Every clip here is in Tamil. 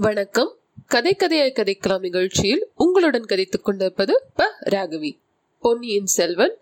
வணக்கம். கதை கதையாய் கதைக்கலாம் நிகழ்ச்சியில் உங்களுடன் கதைத்துக் கொண்டிருப்பது ப. ராகவி. பொன்னியின் செல்வன்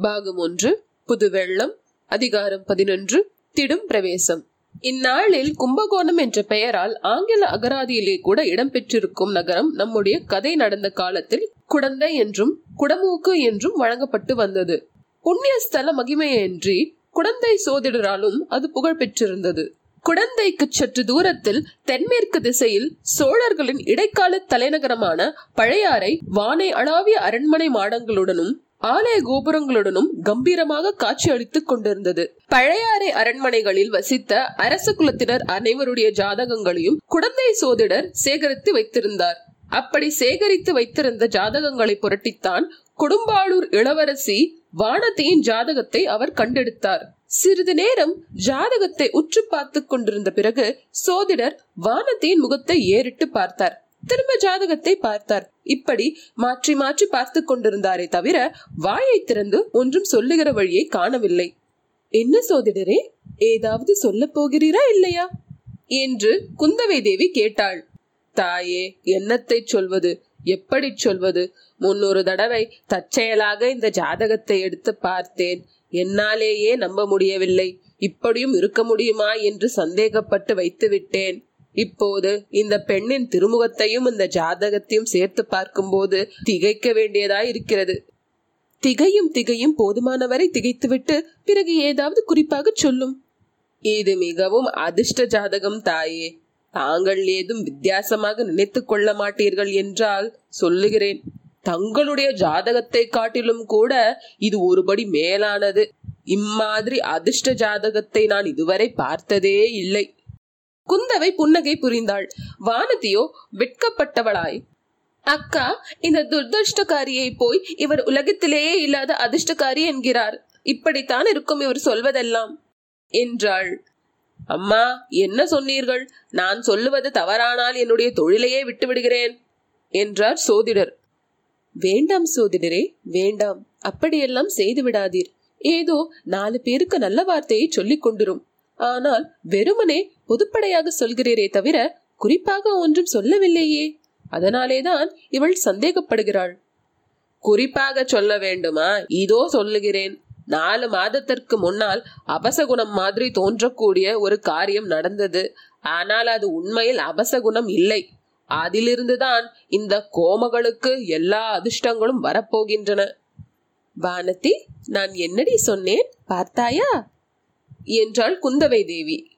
பாகம் ஒன்று புது வெள்ளம் அதிகாரம் பதினொன்று திடும் பிரவேசம். இந்நாளில் கும்பகோணம் என்ற பெயரால் ஆங்கில அகராதியிலே கூட இடம்பெற்றிருக்கும் நகரம் நம்முடைய கதை நடந்த காலத்தில் குடந்தை என்றும் குடமூக்கு என்றும் வழங்கப்பட்டு வந்தது. புண்ணிய ஸ்தல மகிமையின்றி குடந்தை சோதிடராலும் அது புகழ் பெற்றிருந்தது. குடந்தைக்கு சற்று தூரத்தில் தென்மேற்கு திசையில் சோழர்களின் இடைக்கால தலைநகரமான பழையாறை வானை அளாவிய அரண்மனை மாடங்களுடனும் ஆலய கோபுரங்களுடனும் கம்பீரமாக காட்சி அளித்துக் கொண்டிருந்தது. பழையாறை அரண்மனைகளில் வசித்த அரச குலத்தினர் அனைவருடைய ஜாதகங்களையும் குடந்தை சோதிடர் சேகரித்து வைத்திருந்தார். அப்படி சேகரித்து வைத்திருந்த ஜாதகங்களை புரட்டித்தான் குடும்பாளூர் இளவரசி வானதியின் ஜாதகத்தை அவர் கண்டெடுத்தார். சிறிது நேரம் ஜாதகத்தை உற்று பார்த்து கொண்டிருந்த பிறகு சோதிடர் வானதியின் முகத்தை ஏறிட்டு பார்த்தார். திரும்ப ஜாதகத்தை பார்த்தார். இப்படி மாற்றி மாற்றி பார்த்து கொண்டிருந்தாரே தவிர வாயை திறந்து ஒன்றும் சொல்லுகிற வழியை காணவில்லை. என்ன சோதிடரே ஏதாவது சொல்ல போகிறீரா இல்லையா? என்று குந்தவை தேவி கேட்டாள். தாயே என்னத்தை சொல்வது? எப்படி சொல்வது? முன்னொரு தடவை தற்செயலாக இந்த ஜாதகத்தை எடுத்து பார்த்தேன். என்னாலேயே நம்ப முடியவில்லை. இப்படியும் இருக்க முடியுமா என்று சந்தேகப்பட்டு வைத்து விட்டேன் இப்போது இந்த பெண்ணின் திருமுகத்தையும் இந்த ஜாதகத்தையும் சேர்த்து பார்க்கும்போது திகைக்க வேண்டியதாய் இருக்கிறது திகையும் திகையும் போதுமானவரை திகைத்துவிட்டு பிறகு ஏதாவது குறிப்பாக சொல்லும். இது மிகவும் அதிர்ஷ்ட ஜாதகம் தாயே. தாங்கள் ஏதும் வித்தியாசமாக நினைத்துக் கொள்ள மாட்டீர்கள் என்றால் சொல்லுகிறேன். தங்களுடைய ஜாதகத்தை காட்டிலும் கூட இது ஒருபடி மேலானது. இம்மாதிரி அதிர்ஷ்ட ஜாதகத்தை நான் இதுவரை பார்த்ததே இல்லை. குந்தவை புன்னகை புரிந்தாள். வானதியோ வெட்கப்பட்டவளாய். அக்கா இந்த துர்தஷ்டக்காரியை போய் இவர் உலகத்திலேயே இல்லாத அதிர்ஷ்டக்காரி என்கிறார். இப்படித்தான் இருக்கும் இவர் சொல்வதெல்லாம் என்றாள். அம்மா என்ன சொன்னீர்கள்? நான் சொல்லுவது தவறானால் என்னுடைய தொழிலையே விட்டுவிடுகிறேன் என்றார் சோதிடர். வேண்டாம் சோதிடரே வேண்டாம். அப்படியெல்லாம் செய்து விடாதீர் ஏதோ நாலு பேருக்கு நல்ல வார்த்தையை சொல்லிக் கொண்டிரும். ஆனால் வெறுமனே பொதுப்படையாக சொல்கிறீரே தவிர குறிப்பாக ஒன்றும் சொல்லவில்லையே. அதனாலேதான் இவள் சந்தேகப்படுகிறாள். குறிப்பாக சொல்ல வேண்டுமா? இதோ சொல்லுகிறேன். நாலு மாதத்திற்கு முன்னால் அபசகுணம் மாதிரி தோன்றக்கூடிய ஒரு காரியம் நடந்தது. ஆனால் அது உண்மையில் அபசகுணம் இல்லை. அதிலிருந்துதான் இந்த கோமகளுக்கு எல்லா அதிர்ஷ்டங்களும் வரப்போகின்றன. வானதி நான் என்னடி சொன்னேன்? பார்த்தாயா? என்றாள் குந்தவை தேவி.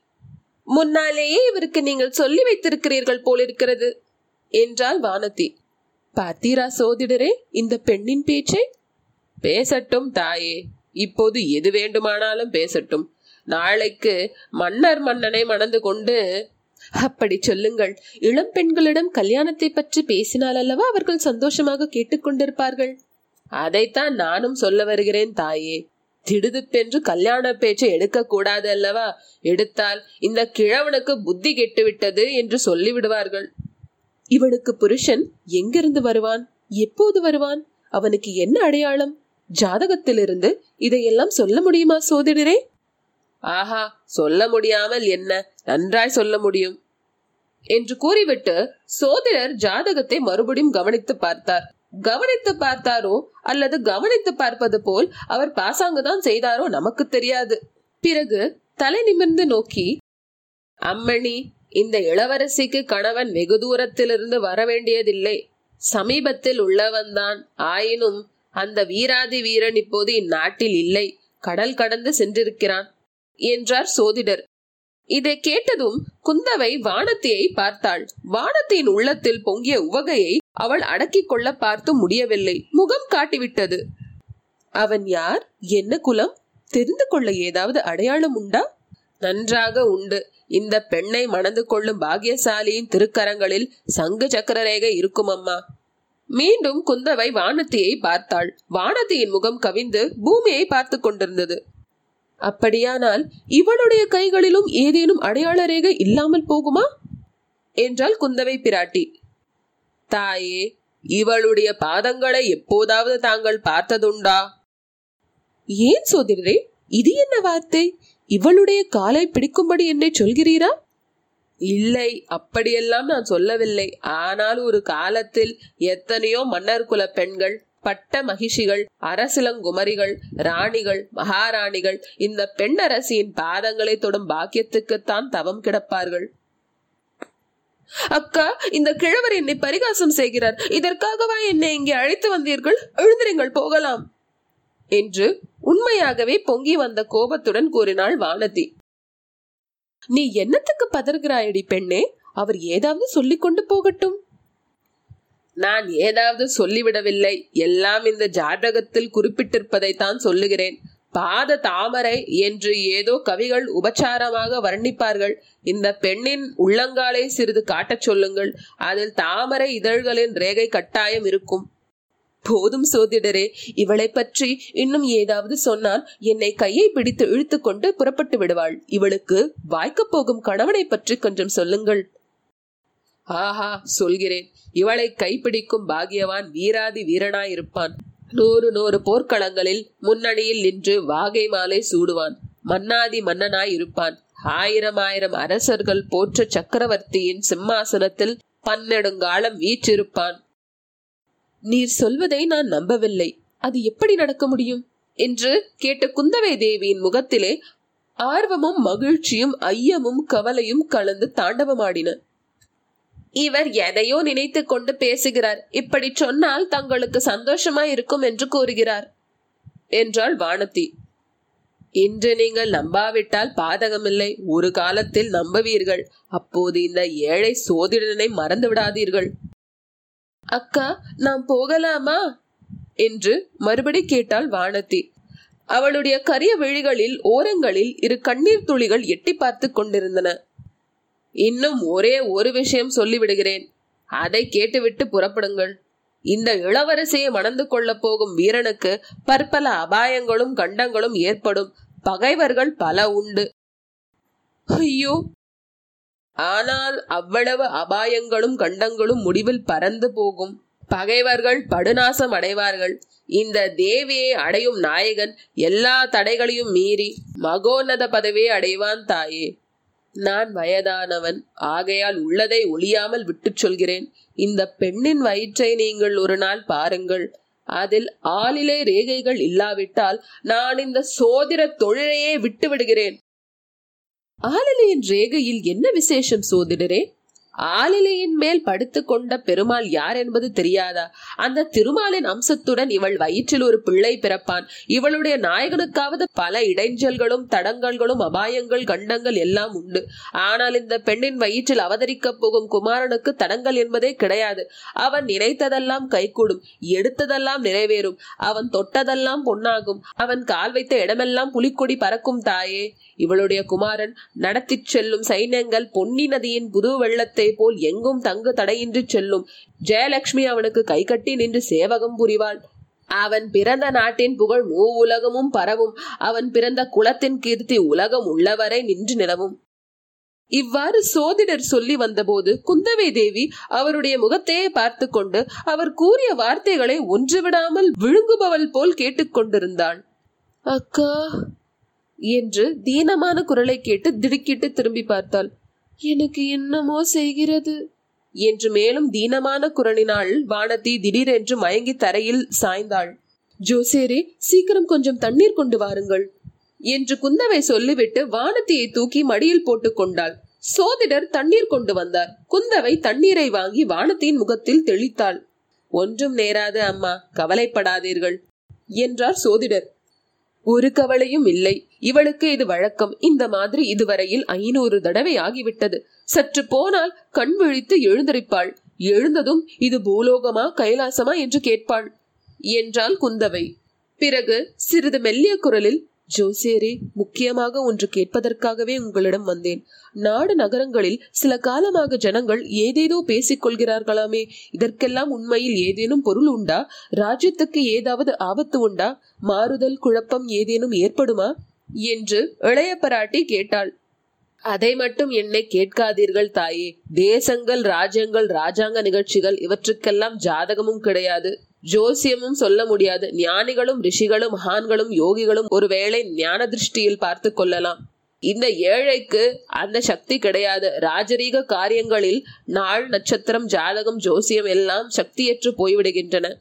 முன்னாலேயே இவருக்கு நீங்கள் சொல்லி வைத்திருக்கிறீர்கள் போலிருக்கிறது என்றாள் வானதி. பார்த்தீரா சோதிடரே இந்த பெண்ணின் பேச்சை? பேசட்டும் தாயே இப்போது எது வேண்டுமானாலும் பேசட்டும். நாளைக்கு மன்னர் மன்னனை மணந்து கொண்டு அப்படி சொல்லுங்கள். இளம் பெண்களிடம் கல்யாணத்தை பற்றி பேசினால் அல்லவா அவர்கள் சந்தோஷமாக கேட்டுக்கொண்டிருப்பார்கள் அதைத்தான் நானும் சொல்ல வருகிறேன் தாயே. திடுதுப்பென்று கல்யாண பேச்சை எடுக்க கூடாது அல்லவா? எடுத்தால் இந்த கிழவனுக்கு புத்தி கெட்டுவிட்டது என்று சொல்லிவிடுவார்கள். இவனுக்கு புருஷன் எங்கிருந்து வருவான்? எப்போது வருவான்? அவனுக்கு என்ன அடையாளம்? ஜாதகத்திலிருந்து இதையெல்லாம் சொல்ல முடியுமா சோதிடரே? ஆஹா சொல்ல முடியாமல் என்ன? நன்றாய் சொல்ல முடியும். என்று கூறிவிட்டு சோதிடர் ஜாதகத்தை மறுபடியும் கவனித்து பார்த்தார். கவனித்து பார்த்தாரோ அல்லது கவனித்து பார்ப்பது போல் அவர் பாசாங்குதான் செய்தாரோ நமக்கு தெரியாது. பிறகு தலை நிமிர்ந்து நோக்கி அம்மணி இந்த இளவரசிக்கு கணவன் வெகு தூரத்திலிருந்து வர வேண்டியதில்லை. சமீபத்தில் உள்ளவன்தான். ஆயினும் அந்த வீராதி வீரன் இப்போது இந்நாட்டில் இல்லை. கடல் கடந்து சென்றிருக்கிறான் என்றார் சோதிடர். இதை கேட்டதும் குந்தவை வானத்தியை பார்த்தாள். வானத்தின் உள்ளத்தில் பொங்கிய உவகையை அவள் அடக்கிக் கொள்ள பார்த்து முடியவில்லை. முகம் காட்டிவிட்டது. அவன் யார்? என்ன குலம்? தெரிந்து கொள்ள ஏதாவது அடையாளம் உண்டா? நன்றாக உண்டு. இந்த பெண்ணை மணந்து கொள்ளும் பாக்கியசாலியின் திருக்கரங்களில் சங்கு சக்கரரேகை இருக்கும் அம்மா. மீண்டும் குந்தவை வானத்தியை பார்த்தாள். வானத்தியின் முகம் கவிந்து பூமியை பார்த்து கொண்டிருந்தது. அப்படியானால் இவளுடைய கைகளிலும் ஏதேனும் அடையாள ரேகை இல்லாமல் போகுமா? என்றாள் குந்தவை பிராட்டி. தாயே இவளுடைய பாதங்களை எப்போதாவது தாங்கள் பார்த்ததுண்டா? ஏன் சோதரரே இது என்ன வார்த்தை? இவளுடைய காலை பிடிக்கும்படி என்னை சொல்கிறீரா? இல்லை அப்படியெல்லாம் நான் சொல்லவில்லை. ஆனால் ஒரு காலத்தில் எத்தனையோ மன்னர் குல பெண்கள் பட்ட மகிஷிகள் அரசிலங்குமரிகள் ராணிகள் மகாராணிகள் இந்த பெண் அரசியின் பாதங்களை தொடும் பாக்கியத்துக்குத்தான் தவம் கிடப்பார்கள். அக்கா இந்த கிழவர் என்னை பரிகாசம் செய்கிறார். இதற்காகவா என்னை இங்கே அழைத்து வந்தீர்கள்? எழுந்திருங்கள் போகலாம். என்று உண்மையாகவே பொங்கி வந்த கோபத்துடன் கூறினாள் வானதி. நீ என்னத்துக்கு பதறுகிறாயடி பெண்ணே? அவர் ஏதாவது சொல்லிக் கொண்டு போகட்டும். நான் ஏதாவது சொல்லிவிடவில்லை. எல்லாம் இந்த ஜாதகத்தில் குறிப்பிட்டிருப்பதைத்தான் சொல்லுகிறேன். பாத தாமரை என்று ஏதோ கவிகள் உபச்சாரமாக வர்ணிப்பார்கள். இந்த பெண்ணின் உள்ளங்காலை சிறிது காட்டச் சொல்லுங்கள். அதில் தாமரை இதழ்களின் ரேகை கட்டாயம் இருக்கும். போதும் சோதிடரே இவளை பற்றி இன்னும் ஏதாவது சொன்னால் என்னை கையை பிடித்து இழுத்துக்கொண்டு புறப்பட்டு விடுவாள். இவளுக்கு வாய்க்கப் போகும் கணவனை பற்றி கொஞ்சம் சொல்லுங்கள். ஆஹா சொல்கிறேன். இவளை கைப்பிடிக்கும் பாகியவான் வீராதி வீரனாயிருப்பான். நூறு நூறு போர்க்களங்களில் முன்னணியில் நின்று வாகை மாலை சூடுவான். மன்னாதி மன்னனாய் இருப்பான் ஆயிரம் ஆயிரம் அரசர்கள் போற்ற சக்கரவர்த்தியின் சிம்மாசனத்தில் பன்னெடுங்காலம் வீற்றிருப்பான். நீர் சொல்வதை நான் நம்பவில்லை. அது எப்படி நடக்க முடியும்? என்று கேட்ட குந்தவை தேவியின் முகத்திலே ஆர்வமும் மகிழ்ச்சியும் ஐயமும் கவலையும் கலந்து தாண்டவமாடின. இவர் எதையோ நினைத்து கொண்டு பேசுகிறார். இப்படி சொன்னால் தங்களுக்கு சந்தோஷமா இருக்கும் என்று கூறுகிறார். என்றாள் வானதி. இன்று நீங்கள் நம்பாவிட்டால் பாதகமில்லை. ஒரு காலத்தில் நம்புவீர்கள். அப்போது இந்த ஏழை சோதிடனை மறந்து விடாதீர்கள். அக்கா நாம் போகலாமா? என்று மறுபடி கேட்டாள் வானதி. அவளுடைய கரிய விழிகளில் ஓரங்களில் இரு கண்ணீர் துளிகள் எட்டி பார்த்து கொண்டிருந்தன. இன்னும் ஒரே ஒரு விஷயம் சொல்லிவிடுகிறேன். அதை கேட்டுவிட்டு புறப்படுங்கள். இந்த இளவரசியை மணந்து கொள்ளப் போகும் வீரனுக்கு பற்பல அபாயங்களும் கண்டங்களும் ஏற்படும். பகைவர்கள் பல உண்டு. ஐயோ! ஆனால் அவ்வளவு அபாயங்களும் கண்டங்களும் முடிவில் பறந்து போகும். பகைவர்கள் படுநாசம் அடைவார்கள். இந்த தேவியை அடையும் நாயகன் எல்லா தடைகளையும் மீறி மகோன்னத பதவியை அடைவான் தாயே. நான் வயதானவன் ஆகையால் உள்ளதை ஒளியாமல் விட்டுச் சொல்கிறேன். இந்த பெண்ணின் வயிற்றை நீங்கள் ஒரு நாள் பாருங்கள். அதில் ஆளிலே ரேகைகள் இல்லாவிட்டால் நான் இந்த சோதிர தொழிலையே விட்டு விடுகிறேன் ஆளிலையின் ரேகையில் என்ன விசேஷம் சோதிடரே? ஆளிலையின் மேல் படுத்து கொண்ட பெருமாள் யார் என்பது தெரியாதா? அந்த திருமாலின் அம்சத்துடன் இவள் வயிற்றில் ஒரு பிள்ளை பிறப்பான். இவளுடைய நாயகனுக்காவது பல இடைஞ்சல்களும் தடங்கல்களும் அபாயங்கள் கண்டங்கள் எல்லாம் உண்டு. ஆனால் இந்த பெண்ணின் வயிற்றில் அவதரிக்க போகும் குமாரனுக்கு தடங்கள் என்பதே கிடையாது. அவன் நினைத்ததெல்லாம் கைகூடும். எடுத்ததெல்லாம் நிறைவேறும். அவன் தொட்டதெல்லாம் பொன்னாகும். அவன் கால் வைத்த இடமெல்லாம் புலிக்கொடி பறக்கும் தாயே. இவளுடைய குமாரன் நடத்திச் செல்லும் சைன்யங்கள் பொன்னி நதியின் புது வெள்ளத்தை போல் எங்கும் தங்கு தடையின்றி செல்லும். ஜெயலட்சுமி அவனுக்கு கைகட்டி நின்று சேவகம் புரிவாள். அவன் பிறந்த நாட்டின் புகழ் மூ உலகமும் பரவும். அவன் பிறந்த குலத்தின் கீர்த்தி உலகம் உள்ளவரை நின்று நிலவும். இவ்வாறு சோதிடர் சொல்லி வந்தபோது குந்தவை தேவி அவருடைய முகத்தையே பார்த்து கொண்டு அவர் கூறிய வார்த்தைகளை ஒன்று விடாமல் விழுங்குபவள் போல் கேட்டுக்கொண்டிருந்தாள் அக்கா என்று தீனமான குரலை கேட்டு திடுக்கிட்டு திரும்பி பார்த்தாள். எனக்கு என்னமோ செய்கிறது? என்று மேலும் தீனமான குரலினால் வானதி திடீரென்று மயங்கி தரையில் சாய்ந்தாள். ஜோசேரே சீக்கிரம் கொஞ்சம் தண்ணீர் கொண்டு வாருங்கள் என்று குந்தவை சொல்லிவிட்டு வானத்தியை தூக்கி மடியில் போட்டுக் கொண்டாள். சோதிடர் தண்ணீர் கொண்டு வந்தார். குந்தவை தண்ணீரை வாங்கி வானத்தின் முகத்தில் தெளித்தாள். ஒன்றும் நேராது அம்மா கவலைப்படாதீர்கள் என்றார் சோதிடர். ஒரு கவலையும் இல்லை. இவளுக்கு இது வழக்கம். இந்த மாதிரி இதுவரையில் ஐநூறு தடவை ஆகிவிட்டது. சற்று போனால் கண் விழித்து எழுந்திருப்பாள் எழுந்ததும் இது பூலோகமா கைலாசமா? என்று கேட்பாள். என்றாள் குந்தவை. பிறகு சிறிது மெல்லிய குரலில் ஜோசேரே முக்கியமாக ஒன்று கேட்பதற்காகவே உங்களிடம் வந்தேன். நாடு நகரங்களில் சில காலமாக ஜனங்கள் ஏதேதோ பேசிக் கொள்கிறார்களாமே. இதற்கெல்லாம் உண்மையில் ஏதேனும் பொருள் உண்டா? ராஜ்யத்துக்கு ஏதாவது ஆபத்து உண்டா? மாறுதல் குழப்பம் ஏதேனும் ஏற்படுமா? என்று இளைய பராட்டி கேட்டாள். அதை மட்டும் என்னை கேட்காதீர்கள் தாயே. தேசங்கள் ராஜ்யங்கள் ராஜாங்க நிகழ்ச்சிகள் இவற்றுக்கெல்லாம் ஜாதகமும் கிடையாது. ஜோசியமும் சொல்ல முடியாது. ஞானிகளும் ரிஷிகளும் மகான்களும் யோகிகளும் ஒருவேளை ஞான திருஷ்டியில் பார்த்து கொள்ளலாம். இந்த ஏழைக்கு அந்த சக்தி கிடையாது. ராஜரீக காரியங்களில் நாள் நட்சத்திரம் ஜாதகம் ஜோசியம் எல்லாம் சக்தியற்று போய்விடுகின்றன.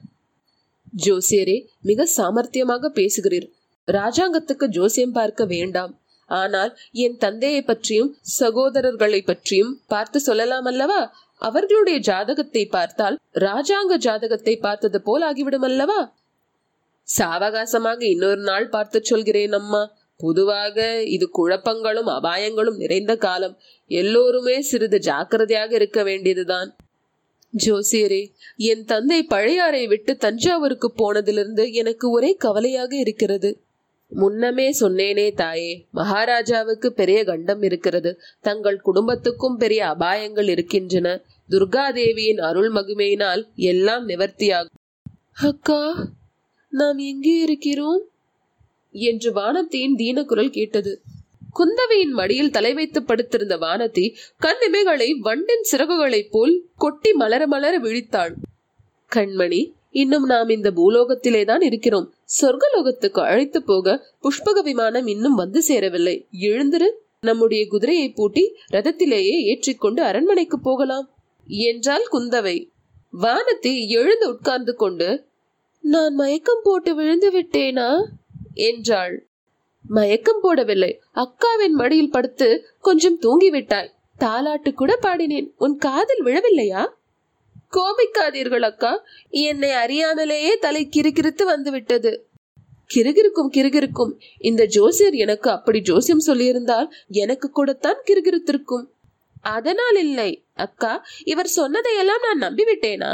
ஜோசியரே மிக சாமர்த்தியமாக பேசுகிறீர். ராஜாங்கத்துக்கு ஜோசியம் பார்க்க வேண்டாம். ஆனால் என் தந்தையை பற்றியும் சகோதரர்களை பற்றியும் பார்த்து சொல்லலாம் அல்லவா? அவர்களுடைய ஜாதகத்தை பார்த்தால் ராஜாங்க ஜாதகத்தை பார்த்தது போல் ஆகிவிடும் அல்லவா? சாவகாசமாக இன்னொரு நாள் பார்த்து சொல்கிறேன் அம்மா. பொதுவாக இது குழப்பங்களும் அபாயங்களும் நிறைந்த காலம். எல்லோருமே சிறிது ஜாக்கிரதையாக இருக்க வேண்டியதுதான். ஜோசியரே என் தந்தை பழையாறை விட்டு தஞ்சாவூருக்கு போனதிலிருந்து எனக்கு ஒரே கவலையாக இருக்கிறது. முன்னமே சொன்னேனே தாயே. மகாராஜாவுக்கு பெரிய கண்டம் இருக்கிறது. தங்கள் குடும்பத்துக்கும் பெரிய அபாயங்கள் இருக்கின்றன. துர்காதேவியின் அருள் மகிமையினால் எல்லாம் நிவர்த்தியாகும். அக்கா நாம் எங்கே இருக்கிறோம்? என்று வானத்தியின் தீனக்குரல் கேட்டது. குந்தவையின் மடியில் தலை வைத்து படுத்திருந்த வானதி கண்ணிமைகளை வண்டின் சிறகுகளைப் போல் கொட்டி மலர மலர விழித்தாள். கண்மணி இன்னும் நாம் இந்த பூலோகத்திலே தான் இருக்கிறோம். சொர்க்கலோகத்துக்கு அழைத்து போக புஷ்பக விமானம் இன்னும் வந்து சேரவில்லை. எழுந்திரு. நம்முடைய குதிரையை பூட்டி ரதத்திலேயே ஏற்றிக்கொண்டு அரண்மனைக்கு போகலாம். என்றாள் குந்தவை. வானத்தை எழுந்து உட்கார்ந்து கொண்டு நான் மயக்கம் போட்டு விழுந்து விட்டேனா? என்றாள். மயக்கம் போடவில்லை. அக்காவின் மடியில் படுத்து கொஞ்சம் தூங்கிவிட்டாய். தாலாட்டு கூட பாடினேன். உன் காதில் விழவில்லையா? கோபிக்காதீர்கள் அக்கா என்னை அறியாமலேயே தலை கிறுகிறுத்து வந்துவிட்டது. கிருகிருக்கும் கிருகிருக்கும் இந்த ஜோசியர் எனக்கு அப்படி ஜோசியம் சொல்லியிருந்தால் எனக்கு கூடத்தான் கிருகிருத்திருக்கும் அதனால் இல்லை அக்கா. இவர் சொன்னதையெல்லாம் நான் நம்பிவிட்டேனா?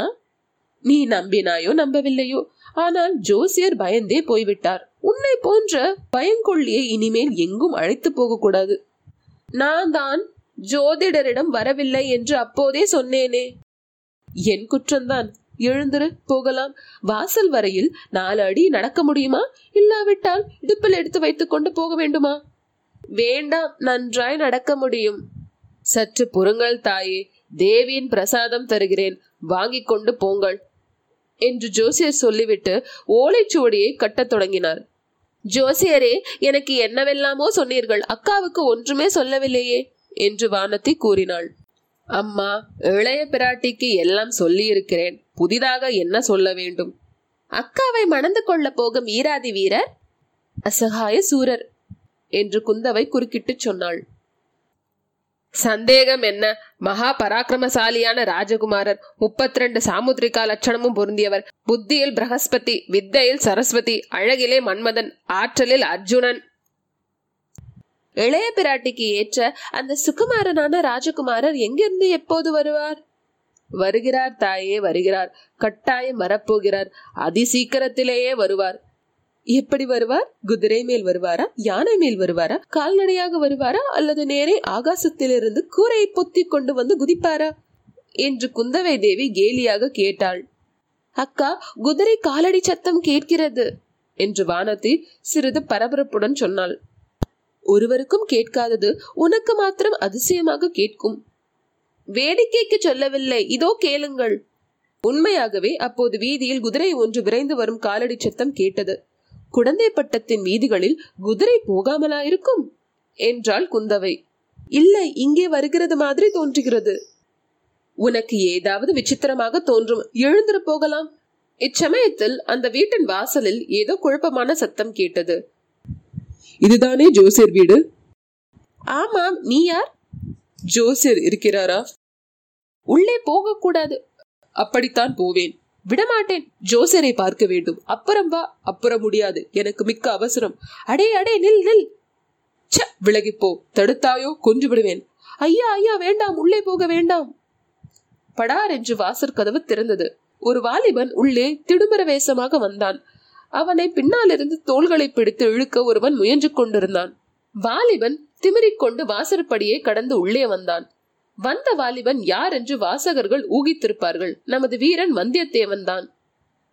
நீ நம்பினாயோ நம்பவில்லையோ? ஆனால் ஜோசியர் பயந்தே போய்விட்டார். உன்னை போன்ற பயங்கொள்ளியை இனிமேல் எங்கும் அழைத்து போகக்கூடாது. நான் தான் ஜோதிடரிடம் வரவில்லை என்று அப்போதே சொன்னேனே. என் குற்றம்தான். எழுந்திரு போகலாம். வாசல் வரையில் நாலு அடி நடக்க முடியுமா? இல்லாவிட்டால் இடுப்பில் எடுத்து வைத்துக் கொண்டு போக வேண்டுமா? வேண்டாம் நன்றாய் நடக்க முடியும். சற்று புறங்கள் தாயே தேவியின் பிரசாதம் தருகிறேன். வாங்கிக் கொண்டு போங்கள் என்று ஜோசியர் சொல்லிவிட்டு ஓலைச்சுவடியை கட்டத் தொடங்கினார். ஜோசியரே எனக்கு என்னவெல்லாமோ சொன்னீர்கள். அக்காவுக்கு ஒன்றுமே சொல்லவில்லையே என்று வானத்தி கூறினாள். அம்மா இளைய பிராட்டிக்கு எல்லாம் சொல்லியிருக்கிறேன். புதிதாக என்ன சொல்ல வேண்டும்? அக்காவை மணந்து கொள்ள போகும் ஈராதி வீரர் அசகாய சூரர் என்று குந்தவை குறுக்கிட்டு சொன்னாள். சந்தேகம் என்ன? மகா பராக்கிரமசாலியான ராஜகுமாரர் முப்பத்தி ரெண்டு சாமுத்ரிகா லட்சணமும் பொருந்தியவர். புத்தியில் பிரகஸ்பதி வித்தையில் சரஸ்வதி அழகிலே மன்மதன் ஆற்றலில் அர்ஜுனன் இளைய பிராட்டிக்கு ஏற்ற அந்த சுகுமாரனான ராஜகுமாரர் எங்கிருந்து எப்போது வருவார்? வருகிறார் தாயே வருகிறார். கட்டாயம் வரப்போகிறார். அதி சீக்கிரத்திலேயே வருவார். எப்படி வருவார்? குதிரை மேல் வருவாரா? யானை மேல் வருவாரா? கால்நடையாக வருவாரா? அல்லது நேரே ஆகாசத்திலிருந்து கூரையை பொத்தி கொண்டு வந்து குதிப்பாரா? என்று குந்தவை தேவி கேலியாக கேட்டாள். அக்கா குதிரை காலடி சத்தம் கேட்கிறது என்று வானதி சிறிது பரபரப்புடன் சொன்னாள். ஒருவருக்கும் கேட்காதது உனக்கு மாத்திரம் அதிசயமாக கேட்கும். வேடிக்கைக்கு சொல்லவில்லை. இதோ கேளுங்கள். உண்மையாகவே அப்போது வீதியில் குதிரை ஒன்று விரைந்து வரும் காலடி சத்தம் கேட்டது. குடந்தை பட்டத்தின் வீதிகளில் குதிரை போகாமலா இருக்கும் என்றாள் குந்தவை. இல்லை இங்கே வருகிறது மாதிரி தோன்றுகிறது. உனக்கு ஏதாவது விசித்திரமாக தோன்றும். எழுந்திரு போகலாம். இச்சமயத்தில் அந்த வீட்டின் வாசலில் ஏதோ குழப்பமான சத்தம் கேட்டது. இதுதானே ஜோசியர் வீடு? ஆமாம் நீ யார்? ஜோசியர் இருக்கிறாரா? உள்ளே போகக்கூடாது. அப்படித்தான் போவேன். விடமாட்டேன். ஜோசியரை பார்க்க வேண்டும். அப்புறம் வா அப்புறம் முடியாது. எனக்கு மிக்க அவசரம். அடே அடே நில் நில். ச்ச விலகிப்போ தடுத்தாயோ கொன்று விடுவேன். ஐயா ஐயா வேண்டாம். உள்ளே போக வேண்டாம். படார் என்று வாசற் கதவு திறந்தது. ஒரு வாலிபன் உள்ளே திடுமர வேஷமாக வந்தான். அவனை பின்னாலிருந்து தோள்களை பிடித்து இழுக்க ஒருவன் முயன்று கொண்டிருந்தான். வாலிபன் திமிரிக்கொண்டு வாசற்படியை கடந்து உள்ளே வந்தான். வந்த வாலிபன் யார் என்று வாசகர்கள் ஊகித்திருப்பார்கள். நமது வீரன் வந்தியத்தேவன் தான்.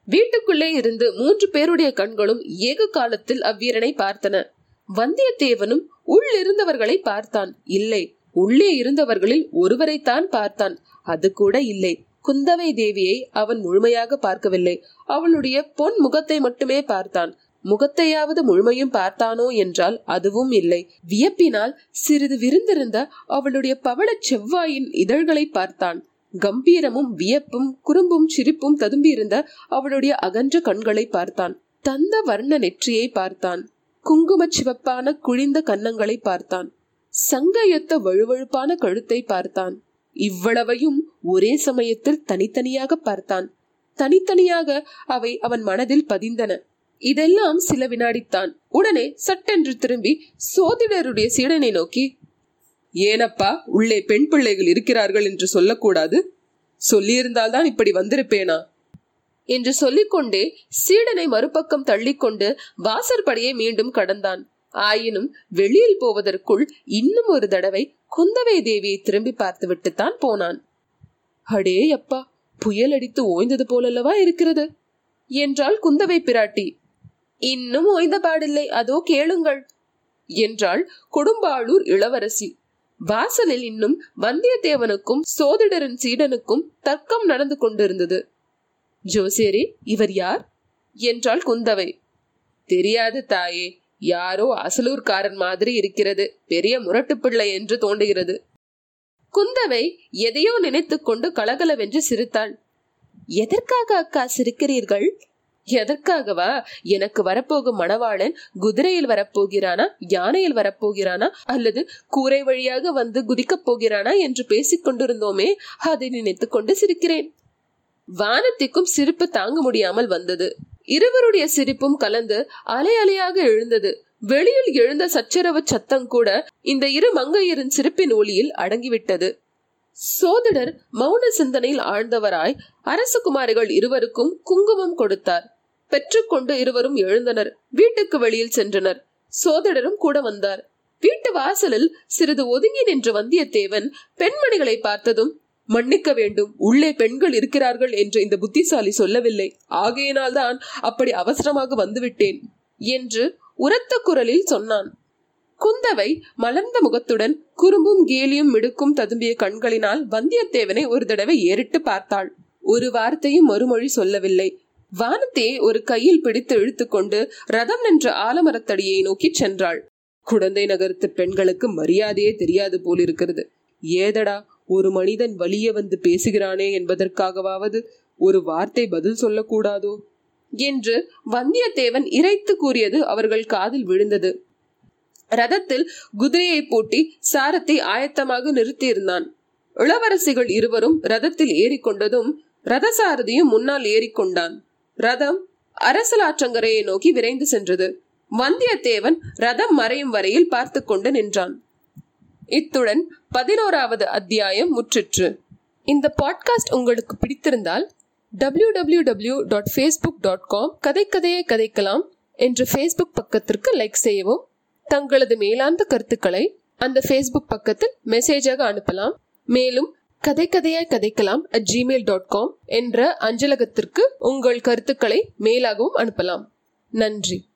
வீட்டுக்குள்ளே இருந்து மூன்று பேருடைய கண்களும் ஏக காலத்தில் அவ்வீரனை பார்த்தன. வந்தியத்தேவனும் உள் இருந்தவர்களை பார்த்தான். இல்லை உள்ளே இருந்தவர்களில் ஒருவரைத்தான் பார்த்தான். அது கூட இல்லை. குந்தவை தேவியை அவன் முழுமையாக பார்க்கவில்லை. அவளுடைய பொன் முகத்தை மட்டுமே பார்த்தான். முகத்தையாவது முழுமையும் பார்த்தானோ என்றால் அதுவும் இல்லை. வியப்பினால் சிறிது விருந்திருந்த அவளுடைய பவளச் செவ்வாயின் இதழ்களை பார்த்தான். கம்பீரமும் வியப்பும் குறும்பும் சிரிப்பும் ததும்பியிருந்த அவளுடைய அகன்ற கண்களை பார்த்தான். தந்த வர்ண நெற்றியை பார்த்தான். குங்குமச் சிவப்பான குழிந்த கன்னங்களை பார்த்தான். சங்கையொத்த வழுவழுப்பான கழுத்தை பார்த்தான். இவ்வளவையும் ஒரே சமயத்தில் தனித்தனியாக பார்த்தான். தனித்தனியாக அவை அவன் மனதில் பதிந்தன. இதெல்லாம் சில வினாடித்தான் உடனே சட்டென்று திரும்பி சோதிடருடைய சீடனை நோக்கி ஏனப்பா உள்ளே பெண் பிள்ளைகள் இருக்கிறார்கள் என்று சொல்லக்கூடாது. சொல்லியிருந்தால்தான் இப்படி வந்திருப்பேனா? என்று சொல்லிக்கொண்டே சீடனை மறுபக்கம் தள்ளிக்கொண்டு வாசற்படியை மீண்டும் கடந்தான். ஆயினும் வெளியில் போவதற்குள் இன்னும் ஒரு தடவை குந்தவை தேவியை திரும்பி பார்த்துவிட்டுத்தான் போனான். அடே அப்பா புயல் அடித்து ஓய்ந்தது போலல்லவா இருக்கிறது? என்றாள் குந்தவை பிராட்டி. இன்னும் ஓய்ந்த பாடில்லை அதோ கேளுங்கள் என்றாள் கொடும்பாளூர் இளவரசி. வாசலில் இன்னும் வந்தியத்தேவனுக்கும் சோதிடரின் சீடனுக்கும் தர்க்கம் நடந்து கொண்டிருந்தது. ஜோசேரி இவர் யார்? என்றாள் குந்தவை. தெரியாது தாயே யாரோ அசலூர்காரன் மாதிரி இருக்கிறது. பெரிய முரட்டு பிள்ளை என்று தோன்றுகிறது. குந்தவை எதையோ நினைத்துக்கொண்டு கலகலவென்று சிரித்தாள். எதற்காக அக்கா சிரிக்கிறீர்கள்? எதற்காகவா? எனக்கு வரப்போகும் மணவாளன் குதிரையில் வரப்போகிறானா? யானையில் வரப்போகிறானா? அல்லது கூரை வழியாக வந்து குதிக்கப் போகிறானா? என்று பேசிக் கொண்டிருந்தோமே அதை நினைத்துக் கொண்டு சிரிக்கிறேன். வானத்திற்கும் சிரிப்பு தாங்க முடியாமல் வந்தது. இருவருடைய சிரிப்பும் கலந்து அலை அலையாக எழுந்தது. வெளியில் எழுந்த சச்சரவு சத்தம் கூட இந்த இரு மங்கையரின் சிரிப்பின் ஒளியில் அடங்கிவிட்டது. சோதிடர் மௌன சிந்தனையில் ஆழ்ந்தவராய் அரசகுமாரிகள் இருவருக்கும் குங்குமம் கொடுத்தார். பெற்றுக்கொண்டு இருவரும் எழுந்தனர். வீட்டுக்கு வெளியில் சென்றனர். சோதிடரும் கூட வந்தார். வீட்டு வாசலில் சிறிது ஒதுங்கி நின்ற வந்தியத்தேவன் பெண்மணிகளை பார்த்ததும் மன்னிக்க வேண்டும். உள்ளே பெண்கள் இருக்கிறார்கள் என்று இந்த புத்திசாலி சொல்லவில்லை. ஆகையினால்தான் அப்படி அவசரமாக வந்துவிட்டேன் என்று உரத்த குரலில் சொன்னான். குந்தவை மலர்ந்த முகத்துடன் குறும்பும் கேலியும் மிடுக்கும் ததும்பிய கண்களினால் வந்தியத்தேவனை ஒரு தடவை ஏறிட்டு பார்த்தாள். ஒரு வார்த்தையும் மறுமொழி சொல்லவில்லை. வானத்தையே ஒரு கையில் பிடித்து இழுத்துக்கொண்டு ரதம் நின்ற ஆலமரத்தடியை நோக்கி சென்றாள். குழந்தை நகரத்து பெண்களுக்கு மரியாதையே தெரியாது போலிருக்கிறது. ஏதடா ஒரு மனிதன் வழியே வந்து பேசுகிறானே என்பதற்காகவாவது ஒரு வார்த்தை பதில் சொல்லக்கூடாதோ? என்று வந்தியத்தேவன் இறைத்து கூறியது அவர்கள் காதில் விழுந்தது. ரதத்தில் குதிரையை பூட்டி சாரத்தை ஆயத்தமாக நிறுத்தியிருந்தான். இளவரசிகள் இருவரும் ரதத்தில் ஏறிக்கொண்டதும் ரதசாரதியும் முன்னால் ஏறிக்கொண்டான். ரதம் அரசலாற்றங்கரையை நோக்கி விரைந்து சென்றது. வந்தியத்தேவன் ரதம் மறையும் வரையில் பார்த்து கொண்டு நின்றான். இத்துடன் பதினோராவது அத்தியாயம் முற்றிற்று. இந்த பாட்காஸ்ட் உங்களுக்கு பிடித்திருந்தால் W W W dot Facebook dot com கதை கதையை கதைக்கலாம் என்ற ஃபேஸ்புக் பக்கத்திற்கு லைக் செய்யவும். தங்களது மேலாந்த கருத்துக்களை அந்த ஃபேஸ்புக் பக்கத்தில் மெசேஜாக அனுப்பலாம். மேலும் கதை கதையாய் கதைக்கலாம் அட் ஜிமெயில் டாட் காம் என்ற அஞ்சலகத்திற்கு உங்கள் கருத்துக்களை மேலாகவும் அனுப்பலாம். நன்றி.